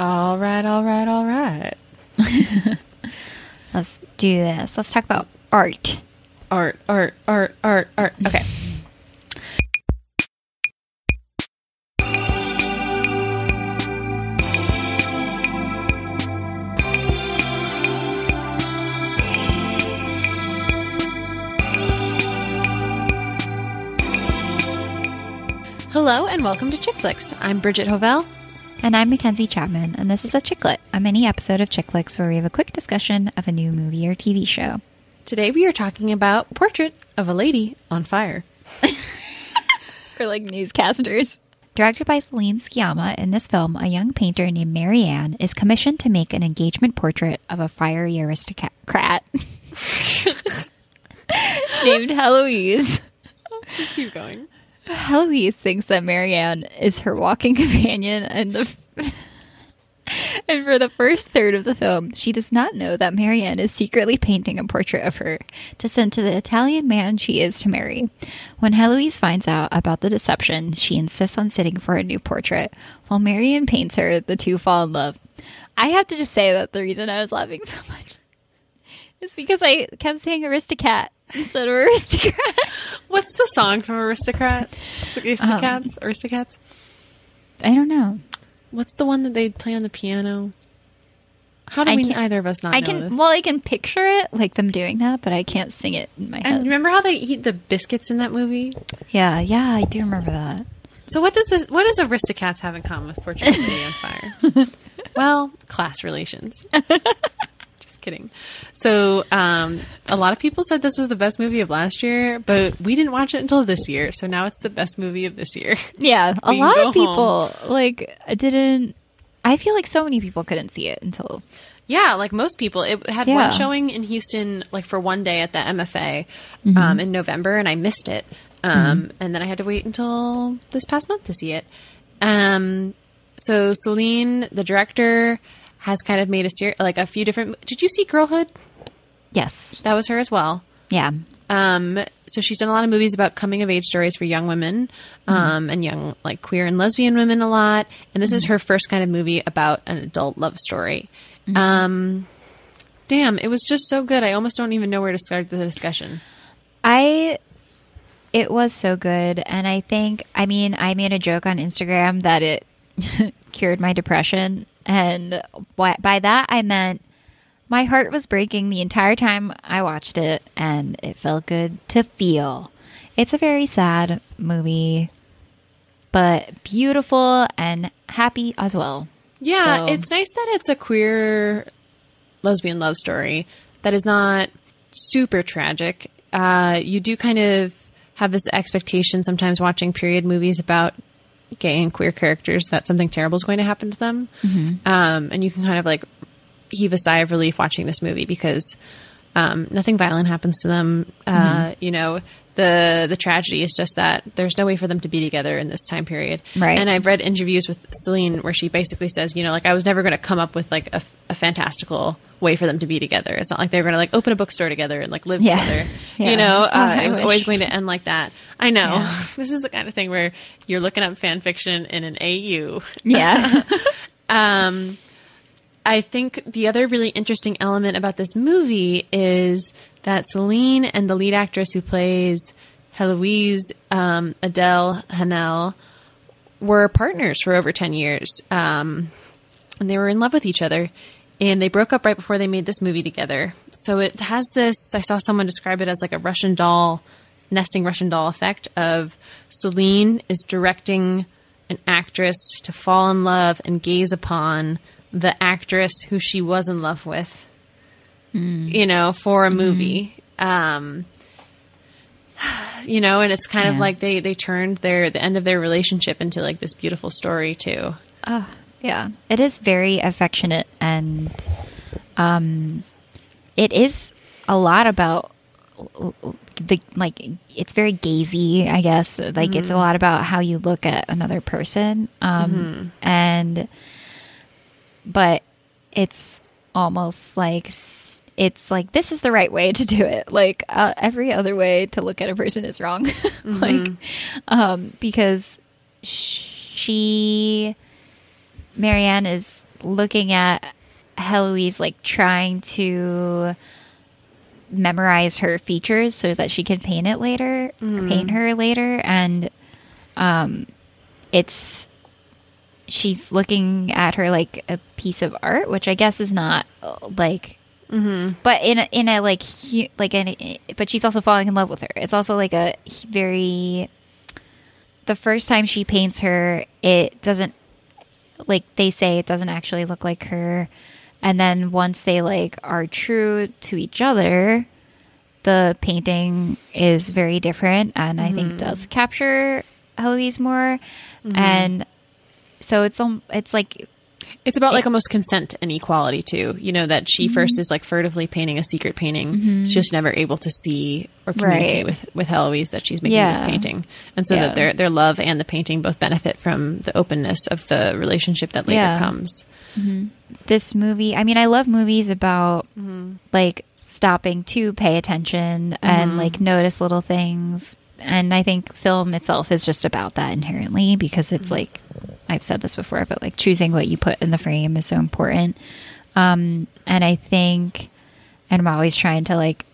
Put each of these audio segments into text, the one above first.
All right, all right, all right. Let's do this. Let's talk about art. Art, art, art, art, art. Okay. Hello and welcome to Chick Flicks. I'm Bridget Hovell. And I'm Mackenzie Chapman, and this is a Chicklet, a mini episode of Chick Flicks where we have a quick discussion of a new movie or TV show. Today we are talking about Portrait of a Lady on Fire. For like newscasters. Directed by Celine Sciamma, in this film, a young painter named Marianne is commissioned to make an engagement portrait of a fiery aristocrat named Heloise. Just keep going. Heloise thinks that Marianne is her walking companion, and the and for the first third of the film, she does not know that Marianne is secretly painting a portrait of her to send to the Italian man she is to marry. When Heloise finds out about the deception, she insists on sitting for a new portrait. While Marianne paints her, the two fall in love. I have to just say that the reason I was laughing so much is because I kept saying Aristocat instead of aristocrat. What's the song from Aristocrat? Aristocats? Um, Aristocats? I don't know. What's the one that they play on the piano? How do I we can't- either of us not I know can this? well, I can picture it like them doing that, but I can't sing it in my and head. remember how they eat the biscuits in that movie? Yeah, yeah, I do remember that. So what does this? What does Aristocats have in common with Portrait of a Lady on Fire? well, class relations. Kidding. So um, a lot of people said this was the best movie of last year, but we didn't watch it until this year, so now it's the best movie of this year. Yeah, a lot of people like didn't. I feel like so many people couldn't see it until Yeah, like most people, it had Yeah. one showing in Houston, like for one day at the MFA Mm-hmm. um, in November, and I missed it. Um, And then I had to wait until this past month to see it. Um, so Celine, the director, has kind of made a series, like a few different. Did you see Girlhood? yes, That was her as well. yeah, Um, so she's done a lot of movies about coming of age stories for young women, um, and young like queer and lesbian women a lot. And this is her first kind of movie about an adult love story. Um, damn, it was just so good. I almost don't even know where to start the discussion. I. It was so good, and I think I mean I made a joke on Instagram that it cured my depression, and by that I meant my heart was breaking the entire time I watched it, and it felt good to feel. It's a very sad movie, but beautiful and happy as well. Yeah, So- it's nice that it's a queer lesbian love story that is not super tragic. Uh, you do kind of have this expectation sometimes watching period movies about gay and queer characters that something terrible is going to happen to them. Um, and you can kind of like heave a sigh of relief watching this movie because um, nothing violent happens to them. Uh, you know, the the tragedy is just that there's no way for them to be together in this time period. Right. And I've read interviews with Celine where she basically says, you know, like I was never going to come up with like a, a fantastical way for them to be together. It's not like they were going to like open a bookstore together and like live Yeah. together. Yeah. You know, Oh, uh, I it was wish. always going to end like that. I know. Yeah. this is the kind of thing where you're looking up fan fiction in an AU. Yeah. Um, I think the other really interesting element about this movie is that Celine and the lead actress who plays Heloise, um, Adele Haenel, were partners for over 10 years. Um, and they were in love with each other. And they broke up right before they made this movie together. So it has this, I saw someone describe it as like a Russian doll, nesting Russian doll effect of Celine is directing an actress to fall in love and gaze upon the actress who she was in love with, you know, for a movie. Um, you know, and it's kind of like they, they turned their, the end of their relationship into like this beautiful story too. Oh, yeah. It is very affectionate and um it is a lot about the like it's very gazy, I guess. Like it's a lot about how you look at another person. Um and but it's almost like it's like this is the right way to do it. Like uh, every other way to look at a person is wrong. like um because she Marianne is looking at Heloise like trying to memorize her features so that she can paint it later, paint her later, and um, it's she's looking at her like a piece of art, which I guess is not like. But in a, in a like hu- like an but she's also falling in love with her. It's also like a very the first time she paints her, it doesn't like they say it doesn't actually look like her. And then once they like are true to each other, the painting is very different and I think does capture Heloise more. And so it's um it's like It's about like almost consent and equality too. You know that she first mm-hmm. is like furtively painting a secret painting. Mm-hmm. She's just never able to see or communicate Right. with with Heloise that she's making this painting, and so Yeah. that their their love and the painting both benefit from the openness of the relationship that later Yeah. comes. Mm-hmm. this movie i mean i love movies about like stopping to pay attention and like notice little things and i think film itself is just about that inherently because it's like i've said this before but like choosing what you put in the frame is so important. Um and i think and i'm always trying to like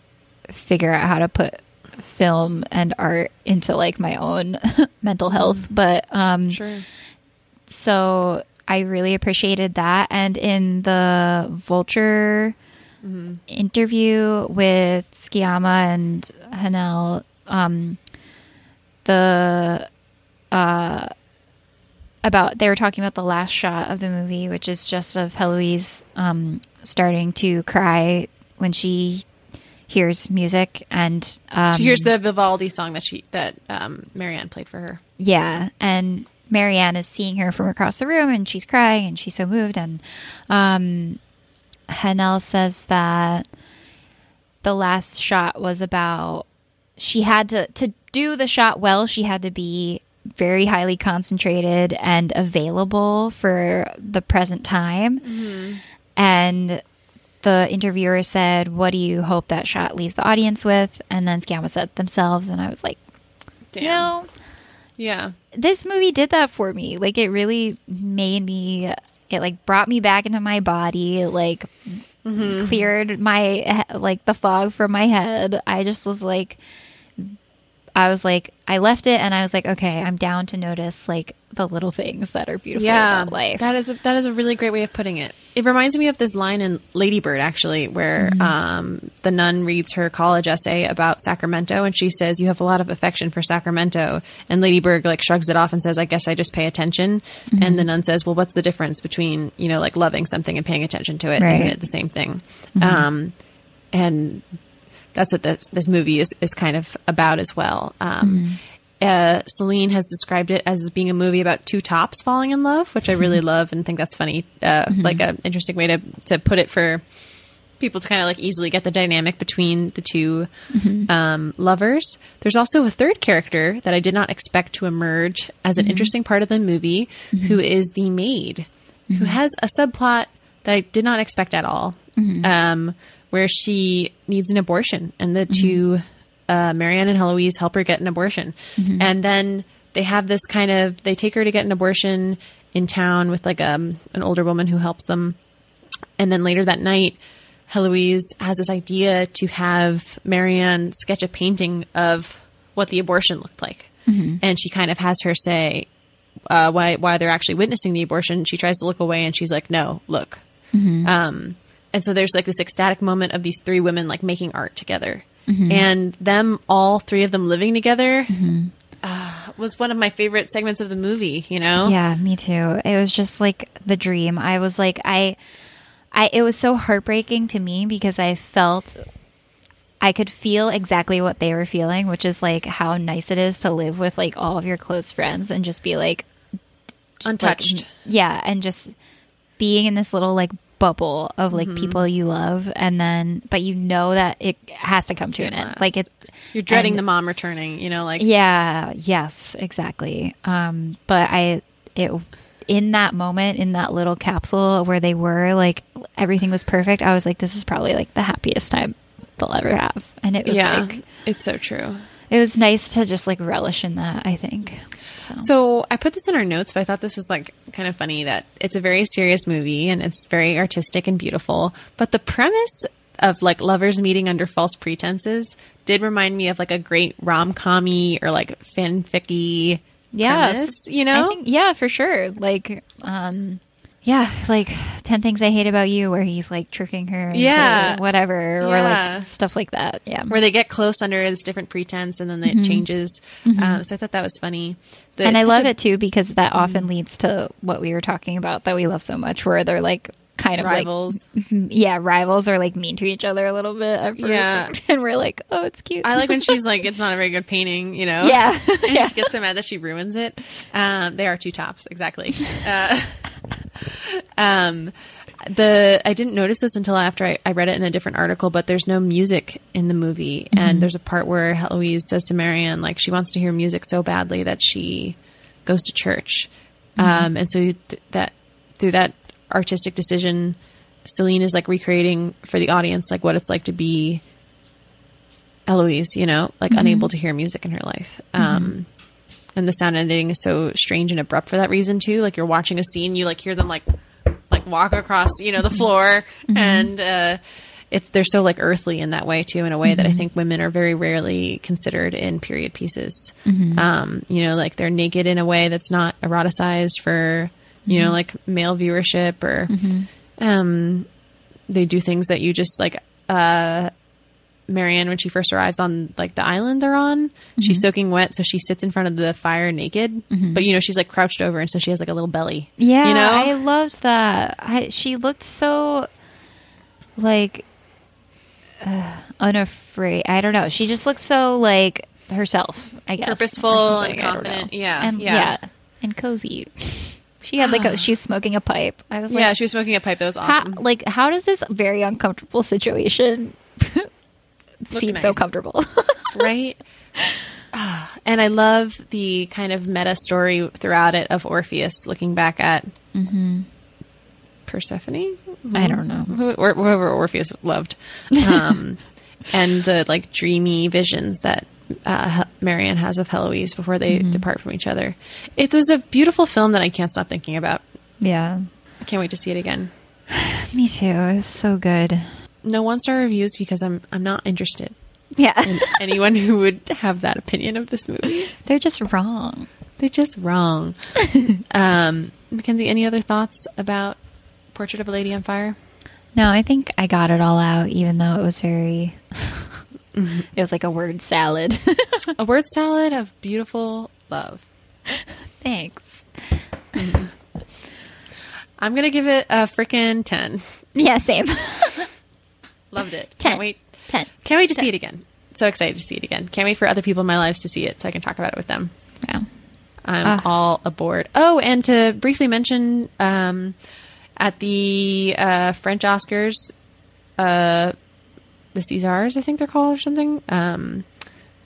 figure out how to put film and art into like my own mental health. But um Sure. so I really appreciated that. And in the Vulture interview with Sciamma and Haenel, um, the uh, about they were talking about the last shot of the movie, which is just of Heloise um, starting to cry when she hears music and um, She hears the Vivaldi song that she that um, Marianne played for her. yeah, and Marianne is seeing her from across the room, and she's crying, and she's so moved. And um, Haenel says that the last shot was about she had to to do the shot well. She had to be very highly concentrated and available for the present time. Mm-hmm. And the interviewer said, "What do you hope that shot leaves the audience with?" And then Sciamma said themselves, and I was like, Damn. you know Yeah. this movie did that for me. Like it really made me it like brought me back into my body, It, like mm-hmm. cleared my like the fog from my head. I just was like I was like I left it and I was like okay, I'm down to notice like the little things that are beautiful yeah, about life. That is a, that is a really great way of putting it. It reminds me of this line in Lady Bird, actually, where Mm-hmm. um, the nun reads her college essay about Sacramento, and she says, "You have a lot of affection for Sacramento," and Lady Bird like shrugs it off and says, "I guess I just pay attention." Mm-hmm. And the nun says, "Well, what's the difference between you know like loving something and paying attention to it? Right. Mm-hmm. not it the same thing?" Um, and that's what this, this movie is, is kind of about as well. Um, uh, Celine has described it as being a movie about two tops falling in love, which I really love and think that's funny. Uh, Like an interesting way to, to put it for people to kind of like easily get the dynamic between the 2 um, lovers. There's also a third character that I did not expect to emerge as an interesting part of the movie, who is the maid, who has a subplot that I did not expect at all, um, where she needs an abortion, and the two, uh, Marianne and Heloise, help her get an abortion, and then they have this kind of they take her to get an abortion in town with like um, an older woman who helps them and then later that night, Heloise has this idea to have Marianne sketch a painting of what the abortion looked like. And she kind of has her say, uh, why, why they're actually witnessing the abortion. She tries to look away and she's like, no, look. Um, and so there's like this ecstatic moment of these three women like making art together. And them, all three of them living together, uh, was one of my favorite segments of the movie, you know? Yeah, me too. It was just like the dream. I was like, I, I, it was so heartbreaking to me because I felt I could feel exactly what they were feeling, which is like how nice it is to live with like all of your close friends and just be like just, like, Untouched. yeah, and just being in this little like bubble of like Mm-hmm. people you love, and then but you know that it has to come to an Can't end. Like it, You're dreading and- the mom returning, you know, like yeah, yes, exactly. Um, but I, it, in that moment, in that little capsule where they were, like everything was perfect. I was like, this is probably like the happiest time they'll ever have. And it was yeah, like, it's so true. it was nice to just like relish in that. I think. So I put this in our notes, but I thought this was like kind of funny that it's a very serious movie and it's very artistic and beautiful. But the premise of like lovers meeting under false pretenses did remind me of like a great rom commy or like fanficky yeah, premise, you know? I think, yeah, for sure. Like, um, yeah, like Ten Things I Hate About You, where he's like tricking her, into Yeah. whatever, or like stuff like that. Yeah, where they get close under this different pretense and then it changes. Um, so I thought that was funny. The- Mm-hmm. and I love a- it too because that often leads to what we were talking about that we love so much, where they're like kind of Rivals. like yeah, rivals are like mean to each other a little bit at first, Yeah. and we're like, oh, it's cute. I like when she's like, it's not a very good painting, you know? Yeah. and Yeah. she gets so mad that she ruins it. Um, they are two tops, exactly. Uh, um, the I didn't notice this until after I, I read it in a different article, but there's no music in the movie, and there's a part where Heloise says to Marianne like she wants to hear music so badly that she goes to church, um, and so th- that through that artistic decision, Celine is like recreating for the audience like what it's like to be Heloise, you know, like unable to hear music in her life. Um, and the sound editing is so strange and abrupt for that reason too. Like you're watching a scene, you like hear them like walk across, you know, the floor, and uh, it's they're so like earthly in that way too, in a way that I think women are very rarely considered in period pieces. Um, you know, like they're naked in a way that's not eroticized for you know like male viewership or um, they do things that you just like uh Marianne when she first arrives on like the island they're on. She's soaking wet, so she sits in front of the fire naked. But you know, she's like crouched over and so she has like a little belly. Yeah, You know? I loved that. I, she looked so like uh, unafraid. I don't know. She just looks so like herself. I guess Purposeful and I don't know. confident. Yeah, and yeah. and cozy. She had like a, she was smoking a pipe. I was like, yeah, she was smoking a pipe that was how, awesome. like how does this very uncomfortable situation seem so comfortable? right? Ah, and I love the kind of meta story throughout it of Orpheus looking back at Persephone. I don't know. Or whoever Orpheus loved, um, and the like dreamy visions that uh, Marianne has of Heloise before they depart from each other. It was a beautiful film that I can't stop thinking about. yeah, I can't wait to see it again. me too. It was so good. No one star reviews because I'm I'm not interested Yeah, in anyone who would have that opinion of this movie. they're just wrong. They're just wrong. um, Mackenzie, any other thoughts about Portrait of a Lady on Fire? No, I think I got it all out, even though it was very. It was like a word salad. A word salad of beautiful love. Thanks. I'm gonna give it a freaking ten. Yeah, same. Loved it. Ten. Can't wait. Ten. Can't wait to see it again. So excited to see it again. Can't wait for other people in my lives to see it so I can talk about it with them. Yeah. I'm Ah. all aboard. Oh, and to briefly mention, um, at the uh, French Oscars, uh, the Césars, I think they're called or something. Um,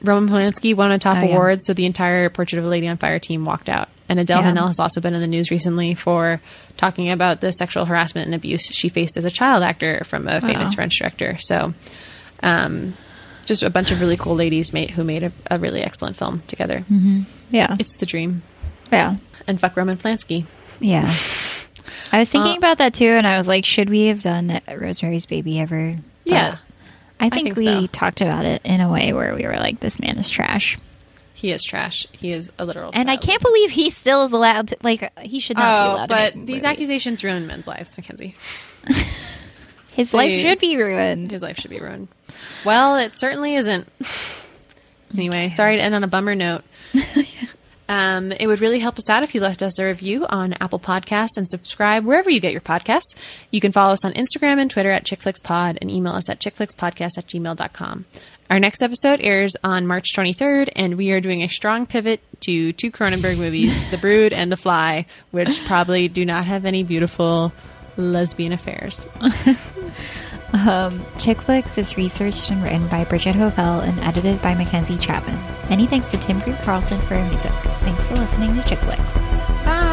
Roman Polanski won a top Oh, yeah. award, so the entire Portrait of a Lady on Fire team walked out. And Adele Yeah. Haenel has also been in the news recently for talking about the sexual harassment and abuse she faced as a child actor from a famous Wow. French director. So, um, just a bunch of really cool ladies made, who made a, a really excellent film together. Yeah. It's the dream. yeah. And fuck Roman Polanski. Yeah. I was thinking Uh, about that too, and I was like, should we have done Rosemary's Baby ever? But Yeah. I think, think we so. talked about it in a way where we were like, this man is trash. He is trash. He is a literal. And I can't believe he still is allowed to, like, he should not be Oh, allowed but these movies. accusations ruin men's lives, Mackenzie. His they- life should be ruined. His life should be ruined. Well, it certainly isn't. Anyway, sorry to end on a bummer note. Um, it would really help us out if you left us a review on Apple Podcasts and subscribe wherever you get your podcasts. You can follow us on Instagram and Twitter at ChickFlixPod and email us at chickflixpodcast at gmail.com. Our next episode airs on March 23rd, and we are doing a strong pivot to two Cronenberg movies, The Brood and The Fly, which probably do not have any beautiful lesbian affairs. Um, Chick Flicks is researched and written by Bridget Hovell and edited by Mackenzie Chapman. Many thanks to Tim Green Carlson for our music. Thanks for listening to Chick Flicks. Bye!